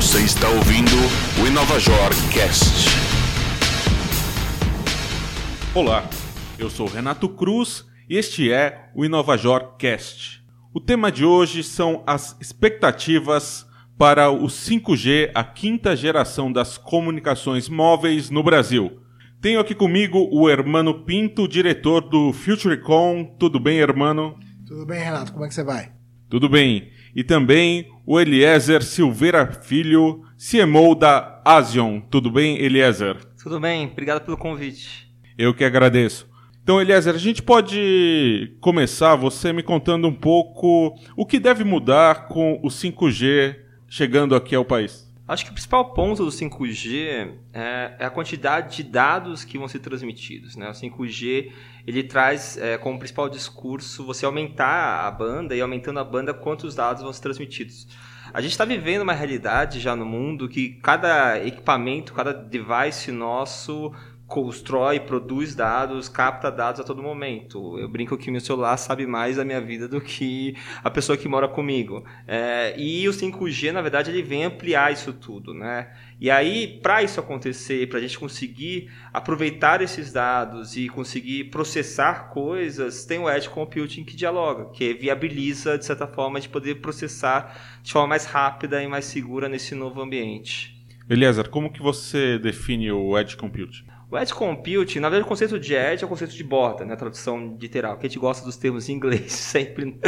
Você está ouvindo o Inovajor Cast. Olá, eu sou Renato Cruz e este é o Inovajor Cast. O tema de hoje são as expectativas para o 5G, a quinta geração das comunicações móveis no Brasil. Tenho aqui comigo o Hermano Pinto, diretor do FutureCon. Tudo bem, Hermano? Tudo bem, Renato? Como é que você vai? Tudo bem. E também o Eliezer Silveira Filho, CMO da Asion. Tudo bem, Eliezer? Tudo bem, obrigado pelo convite. Eu que agradeço. Então, Eliezer, a gente pode começar você me contando um pouco o que deve mudar com o 5G chegando aqui ao país? Acho que o principal ponto do 5G é, é, a quantidade de dados que vão ser transmitidos. Né? O 5G ele traz é, como principal discurso você aumentar a banda e aumentando a banda quantos dados vão ser transmitidos. A gente está vivendo uma realidade já no mundo que cada equipamento, cada device nosso constrói, produz dados, capta dados a todo momento. Eu brinco que meu celular sabe mais da minha vida do que a pessoa que mora comigo. É, e o 5G, na verdade, ele vem ampliar isso tudo, né? E aí, para isso acontecer, para a gente conseguir aproveitar esses dados e conseguir processar coisas, tem o Edge Computing que dialoga, que viabiliza, de certa forma, de poder processar de forma mais rápida e mais segura nesse novo ambiente. Eliezer, como que você define o Edge Computing? O Edge Compute, na verdade, o conceito de Edge é o conceito de borda, né? A tradução literal, que a gente gosta dos termos em inglês sempre.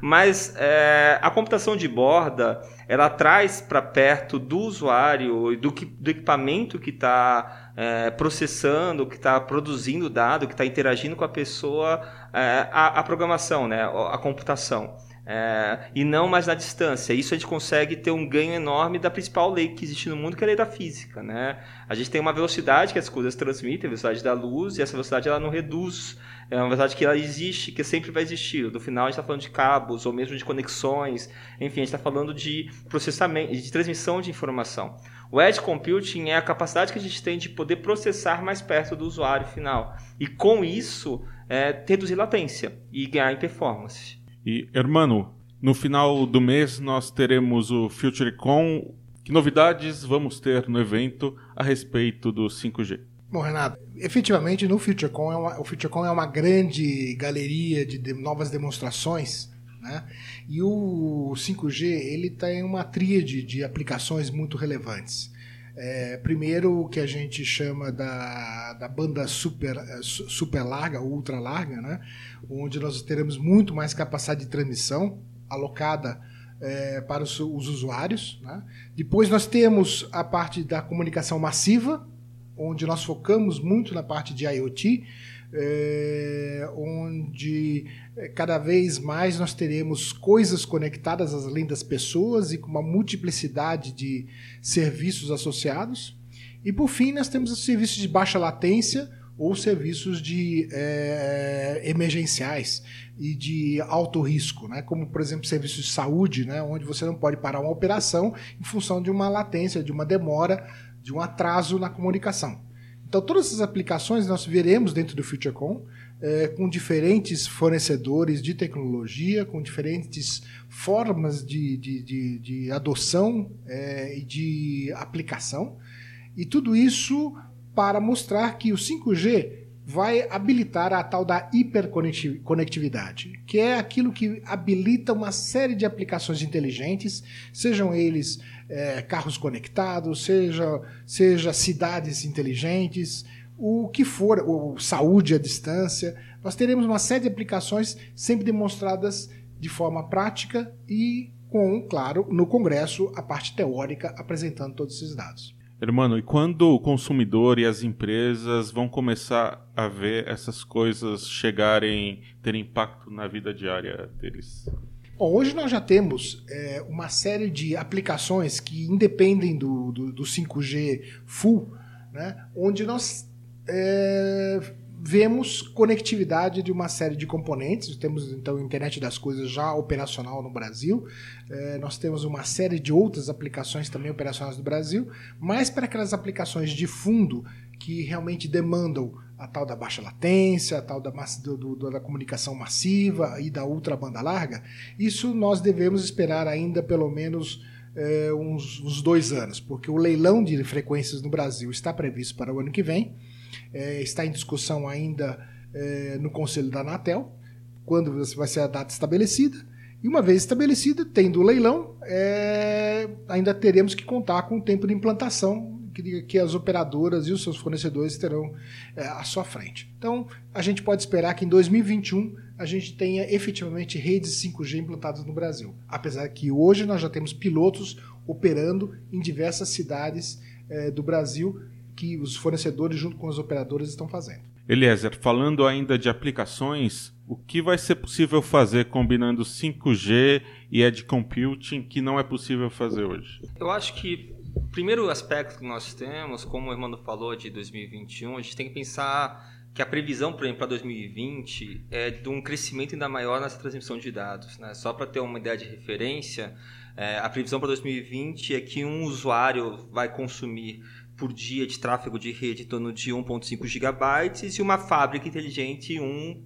Mas é, a computação de borda, ela traz para perto do usuário, do, do equipamento que está é, processando, que está produzindo dado, que está interagindo com a pessoa, é, a, a programação, né? a computação. É, e não mais na distância. Isso a gente consegue ter um ganho enorme da principal lei que existe no mundo, que é a lei da física. Né? A gente tem uma velocidade que as coisas transmitem, a velocidade da luz, e essa velocidade ela não reduz. É uma velocidade que ela existe, que sempre vai existir. No final a gente está falando de cabos, ou mesmo de conexões. Enfim, a gente está falando de processamento, de transmissão de informação. O Edge Computing é a capacidade que a gente tem de poder processar mais perto do usuário final. E com isso, é, reduzir latência e ganhar em performance. E, hermano, no final do mês nós teremos o FutureCon. Que novidades vamos ter no evento a respeito do 5G? Bom, Renato, efetivamente no FutureCon, é o FutureCon é uma grande galeria de, de novas demonstrações, né? E o 5G ele tem uma tríade de aplicações muito relevantes. É, primeiro, o que a gente chama da, da banda super, é, super larga, ultra larga, né? onde nós teremos muito mais capacidade de transmissão alocada é, para os, os usuários. Né? Depois, nós temos a parte da comunicação massiva, onde nós focamos muito na parte de IoT, é, onde cada vez mais nós teremos coisas conectadas além das pessoas e com uma multiplicidade de serviços associados. E por fim, nós temos os serviços de baixa latência ou serviços de é, emergenciais e de alto risco, né? como por exemplo serviços de saúde, né? onde você não pode parar uma operação em função de uma latência, de uma demora, de um atraso na comunicação. Então, todas essas aplicações nós veremos dentro do FutureCon, é, com diferentes fornecedores de tecnologia, com diferentes formas de, de, de, de adoção é, e de aplicação. E tudo isso para mostrar que o 5G vai habilitar a tal da hiperconectividade, que é aquilo que habilita uma série de aplicações inteligentes, sejam eles é, carros conectados, seja, seja cidades inteligentes, o que for, ou saúde à distância, nós teremos uma série de aplicações sempre demonstradas de forma prática e com, claro, no Congresso, a parte teórica apresentando todos esses dados. Hermano, e quando o consumidor e as empresas vão começar a ver essas coisas chegarem, ter impacto na vida diária deles? Bom, hoje nós já temos é, uma série de aplicações que independem do, do, do 5G full, né, onde nós é, vemos conectividade de uma série de componentes. Temos então a internet das coisas já operacional no Brasil. É, nós temos uma série de outras aplicações também operacionais no Brasil, mas para aquelas aplicações de fundo que realmente demandam a tal da baixa latência, a tal da, do, do, da comunicação massiva e da ultra banda larga, isso nós devemos esperar ainda pelo menos é, uns, uns, dois anos, porque o leilão de frequências no Brasil está previsto para o ano que vem, é, está em discussão ainda é, no Conselho da Anatel, quando vai ser a data estabelecida. E uma vez estabelecida, tendo o leilão, é, ainda teremos que contar com o tempo de implantação que, que as operadoras e os seus fornecedores terão é, à sua frente. Então, a gente pode esperar que em 2021 a gente tenha efetivamente redes 5G implantadas no Brasil. Apesar que hoje nós já temos pilotos operando em diversas cidades é, do Brasil que os fornecedores, junto com os operadores, estão fazendo. Eliezer, falando ainda de aplicações, o que vai ser possível fazer combinando 5G e Edge Computing que não é possível fazer hoje? Eu acho que o primeiro aspecto que nós temos, como o Irmão falou de 2021, a gente tem que pensar que a previsão, por exemplo, para 2020 é de um crescimento ainda maior nessa transmissão de dados. Né? Só para ter uma ideia de referência, é, a previsão para 2020 é que um usuário vai consumir por dia de tráfego de rede em torno de 1.5 gigabytes e uma fábrica inteligente um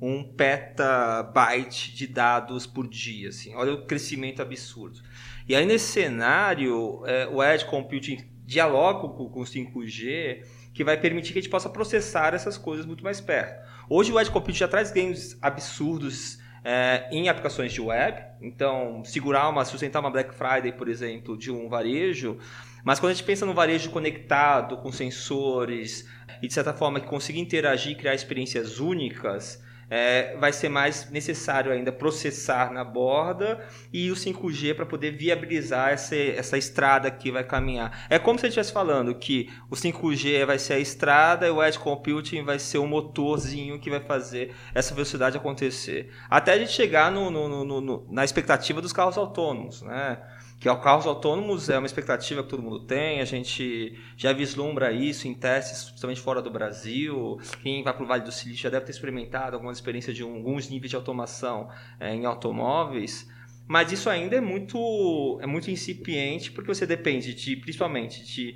um petabyte de dados por dia. Assim. Olha o crescimento absurdo. E aí, nesse cenário, é, o Edge Computing dialoga com, o 5G, que vai permitir que a gente possa processar essas coisas muito mais perto. Hoje, o Edge Computing já traz ganhos absurdos é, em aplicações de web. Então, segurar uma, sustentar uma Black Friday, por exemplo, de um varejo mas quando a gente pensa no varejo conectado, com sensores, e de certa forma que consiga interagir e criar experiências únicas, é, vai ser mais necessário ainda processar na borda e o 5G para poder viabilizar essa, essa estrada que vai caminhar. É como se eu estivesse falando que o 5G vai ser a estrada e o Edge Computing vai ser o motorzinho que vai fazer essa velocidade acontecer. Até a gente chegar no, no, no, na expectativa dos carros autônomos, né? Que é o carros autônomos é uma expectativa que todo mundo tem, a gente já vislumbra isso em testes, principalmente fora do Brasil. Quem vai para o Vale do Silício já deve ter experimentado alguma experiência de um, alguns níveis de automação é, em automóveis. Mas isso ainda é muito, é muito incipiente, porque você depende de, principalmente, de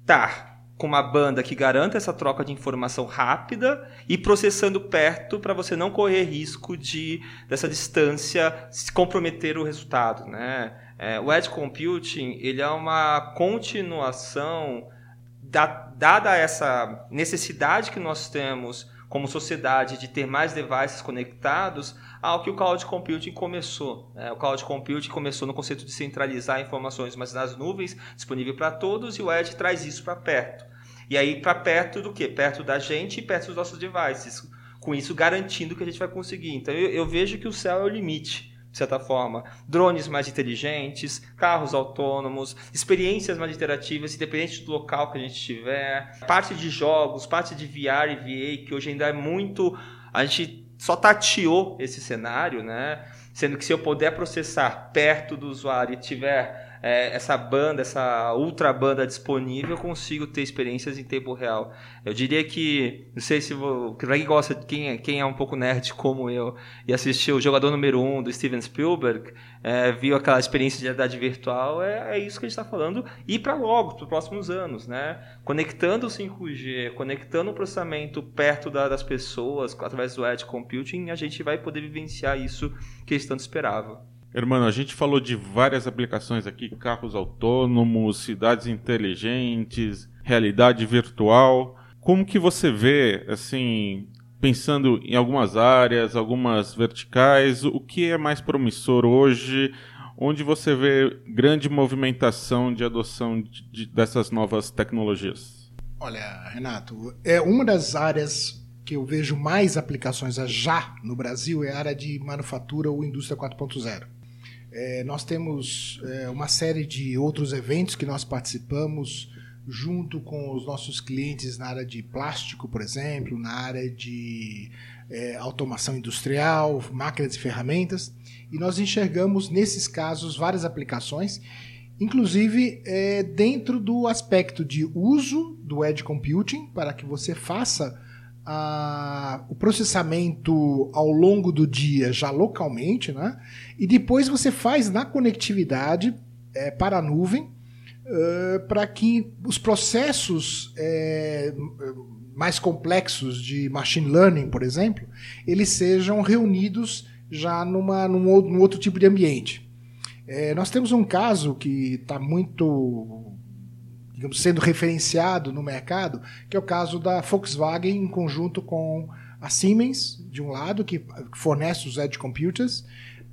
estar com uma banda que garanta essa troca de informação rápida e processando perto para você não correr risco de dessa distância se comprometer o resultado, né? É, o Edge Computing ele é uma continuação da, dada essa necessidade que nós temos como sociedade de ter mais devices conectados ao que o Cloud Computing começou. É, o Cloud Computing começou no conceito de centralizar informações mas nas nuvens, disponível para todos, e o Edge traz isso para perto. E aí para perto do que? Perto da gente e perto dos nossos devices. Com isso garantindo que a gente vai conseguir. Então eu, eu vejo que o céu é o limite de certa forma. Drones mais inteligentes, carros autônomos, experiências mais interativas, independente do local que a gente estiver. Parte de jogos, parte de VR e VA, que hoje ainda é muito. A gente só tateou esse cenário, né? Sendo que se eu puder processar perto do usuário e tiver é, essa banda, essa ultra banda disponível, eu consigo ter experiências em tempo real. Eu diria que, não sei se vou, quem gosta, quem é, quem é um pouco nerd como eu e assistiu o jogador número 1 um do Steven Spielberg, é, viu aquela experiência de realidade virtual, é, é isso que a gente está falando, e para logo, para os próximos anos, né? Conectando o 5G, conectando o processamento perto da, das pessoas, através do Edge Computing, a gente vai poder vivenciar isso que eles tanto esperavam. Hermano, a gente falou de várias aplicações aqui: carros autônomos, cidades inteligentes, realidade virtual. Como que você vê, assim, pensando em algumas áreas, algumas verticais, o que é mais promissor hoje? Onde você vê grande movimentação de adoção de, de, dessas novas tecnologias? Olha, Renato, é uma das áreas que eu vejo mais aplicações já no Brasil é a área de manufatura ou indústria 4.0. É, nós temos é, uma série de outros eventos que nós participamos junto com os nossos clientes na área de plástico, por exemplo, na área de é, automação industrial, máquinas e ferramentas, e nós enxergamos nesses casos várias aplicações, inclusive é, dentro do aspecto de uso do edge computing para que você faça a, o processamento ao longo do dia já localmente, né? E depois você faz na conectividade é, para a nuvem uh, para que os processos é, mais complexos de machine learning, por exemplo, eles sejam reunidos já numa, num, num outro tipo de ambiente. É, nós temos um caso que está muito digamos, sendo referenciado no mercado, que é o caso da Volkswagen em conjunto com a Siemens, de um lado, que fornece os Edge Computers,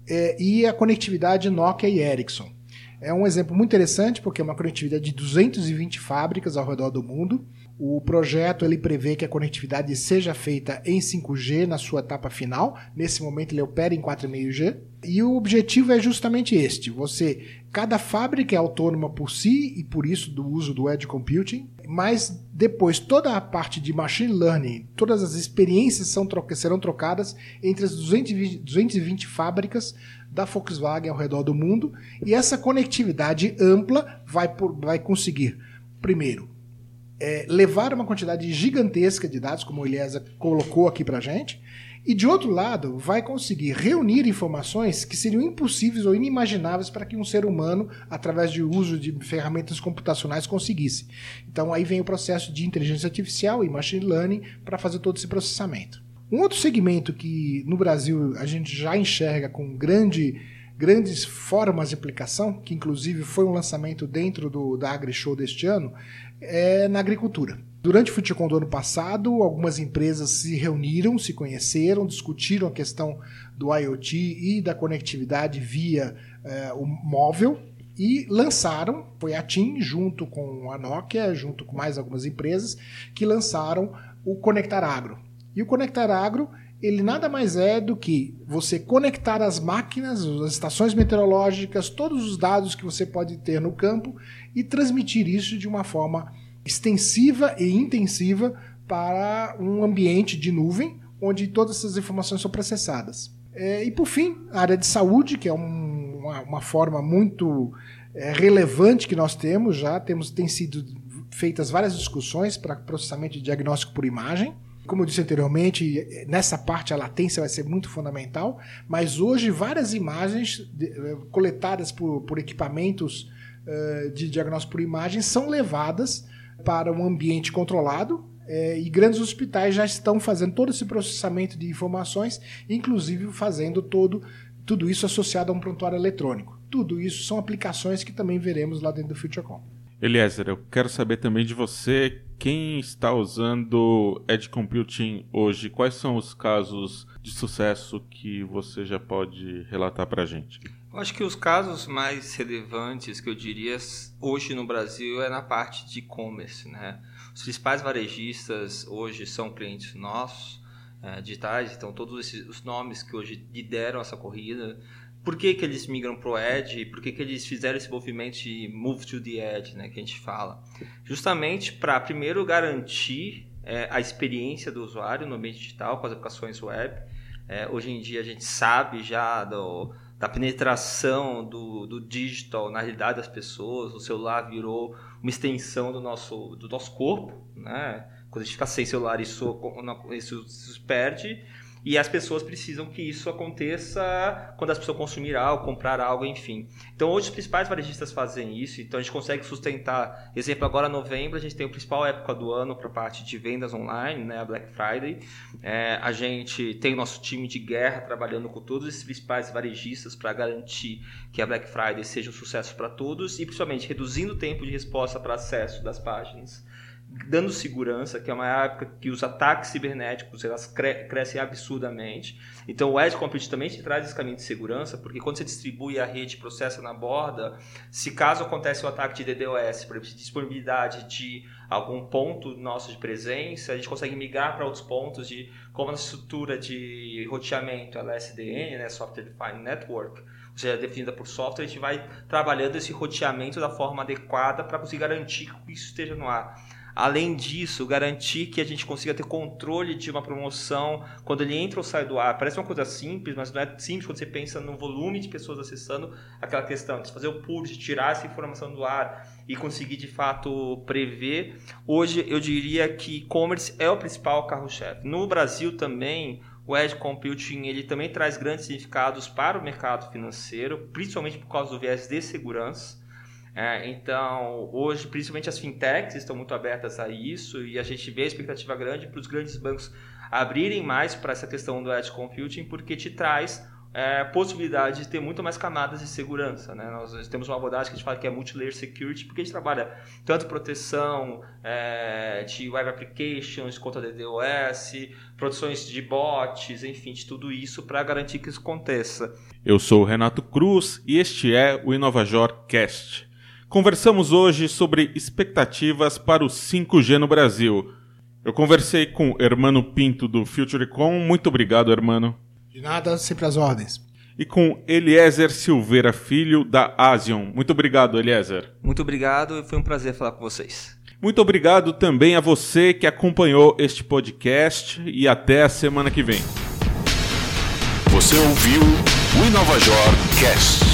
é, e a conectividade Nokia e Ericsson. É um exemplo muito interessante porque é uma conectividade de 220 fábricas ao redor do mundo. O projeto ele prevê que a conectividade seja feita em 5G na sua etapa final. Nesse momento ele opera em 4,5G. E o objetivo é justamente este: você, cada fábrica é autônoma por si e por isso do uso do edge computing, mas depois toda a parte de machine learning, todas as experiências são serão trocadas entre as 220, 220 fábricas da Volkswagen ao redor do mundo e essa conectividade ampla vai, por, vai conseguir, primeiro, é, levar uma quantidade gigantesca de dados, como o Eliezer colocou aqui para gente, e de outro lado, vai conseguir reunir informações que seriam impossíveis ou inimagináveis para que um ser humano, através de uso de ferramentas computacionais, conseguisse. Então aí vem o processo de inteligência artificial e machine learning para fazer todo esse processamento. Um outro segmento que no Brasil a gente já enxerga com grande, grandes formas de aplicação, que inclusive foi um lançamento dentro do, da AgriShow deste ano, é na agricultura. Durante o FutureCon do ano passado, algumas empresas se reuniram, se conheceram, discutiram a questão do IoT e da conectividade via é, o móvel e lançaram, foi a TIM junto com a Nokia, junto com mais algumas empresas, que lançaram o Conectar Agro. E o Conectar Agro, ele nada mais é do que você conectar as máquinas, as estações meteorológicas, todos os dados que você pode ter no campo e transmitir isso de uma forma extensiva e intensiva para um ambiente de nuvem onde todas essas informações são processadas. É, e por fim, a área de saúde, que é um, uma, uma, forma muito é, relevante que nós temos já, temos tem sido feitas várias discussões para processamento de diagnóstico por imagem. Como eu disse anteriormente, nessa parte a latência vai ser muito fundamental, mas hoje várias imagens eh, coletadas por, por equipamentos uh, de diagnóstico por imagem são levadas para um ambiente controlado, é, e grandes hospitais já estão fazendo todo esse processamento de informações, inclusive fazendo todo, tudo isso associado a um prontuário eletrônico. Tudo isso são aplicações que também veremos lá dentro do FutureCom. Eliezer, eu quero saber também de você quem está usando Edge Computing hoje. Quais são os casos de sucesso que você já pode relatar para a gente? Eu acho que os casos mais relevantes que eu diria hoje no Brasil é na parte de e-commerce. Né? Os principais varejistas hoje são clientes nossos, é, digitais, então todos esses, os nomes que hoje lideram essa corrida por que, que eles migram para o Edge? Por que, que eles fizeram esse movimento de move to the Edge, né, que a gente fala? Justamente para, primeiro, garantir é, a experiência do usuário no ambiente digital com as aplicações web. É, hoje em dia a gente sabe já do, da penetração do, do digital na realidade das pessoas. O celular virou uma extensão do nosso, do nosso corpo. Né? Quando a gente fica sem celular, isso, isso se perde. E as pessoas precisam que isso aconteça quando as pessoas consumirem algo, comprar algo, enfim. Então hoje os principais varejistas fazem isso, então a gente consegue sustentar. Exemplo, agora novembro a gente tem a principal época do ano para a parte de vendas online, né, a Black Friday. É, a gente tem o nosso time de guerra trabalhando com todos esses principais varejistas para garantir que a Black Friday seja um sucesso para todos e principalmente reduzindo o tempo de resposta para acesso das páginas dando segurança, que é uma época que os ataques cibernéticos elas cre crescem absurdamente. Então o Edge Computing também te traz esse caminho de segurança, porque quando você distribui a rede processa na borda, se caso acontece o ataque de DDoS, por exemplo, disponibilidade de algum ponto nosso de presença, a gente consegue migrar para outros pontos de como a estrutura de roteamento, ela é SDN, né, Software Defined Network, ou seja, definida por software, a gente vai trabalhando esse roteamento da forma adequada para conseguir garantir que isso esteja no ar. Além disso, garantir que a gente consiga ter controle de uma promoção quando ele entra ou sai do ar. Parece uma coisa simples, mas não é simples quando você pensa no volume de pessoas acessando aquela questão. De fazer o pull, de tirar essa informação do ar e conseguir de fato prever. Hoje eu diria que e-commerce é o principal carro-chefe. No Brasil também, o Edge Computing ele também traz grandes significados para o mercado financeiro, principalmente por causa do viés de segurança. É, então, hoje, principalmente as fintechs estão muito abertas a isso e a gente vê a expectativa grande para os grandes bancos abrirem mais para essa questão do edge computing, porque te traz é, possibilidade de ter muito mais camadas de segurança. Né? Nós temos uma abordagem que a gente fala que é multi-layer security, porque a gente trabalha tanto proteção é, de web applications contra DDoS, produções de bots, enfim, de tudo isso para garantir que isso aconteça. Eu sou o Renato Cruz e este é o InovaJor Cast. Conversamos hoje sobre expectativas para o 5G no Brasil. Eu conversei com Hermano Pinto do FutureCon. Muito obrigado, Hermano. De nada, sempre às ordens. E com Eliezer Silveira Filho, da Asion. Muito obrigado, Eliezer. Muito obrigado e foi um prazer falar com vocês. Muito obrigado também a você que acompanhou este podcast e até a semana que vem. Você ouviu o InovaJor Cast.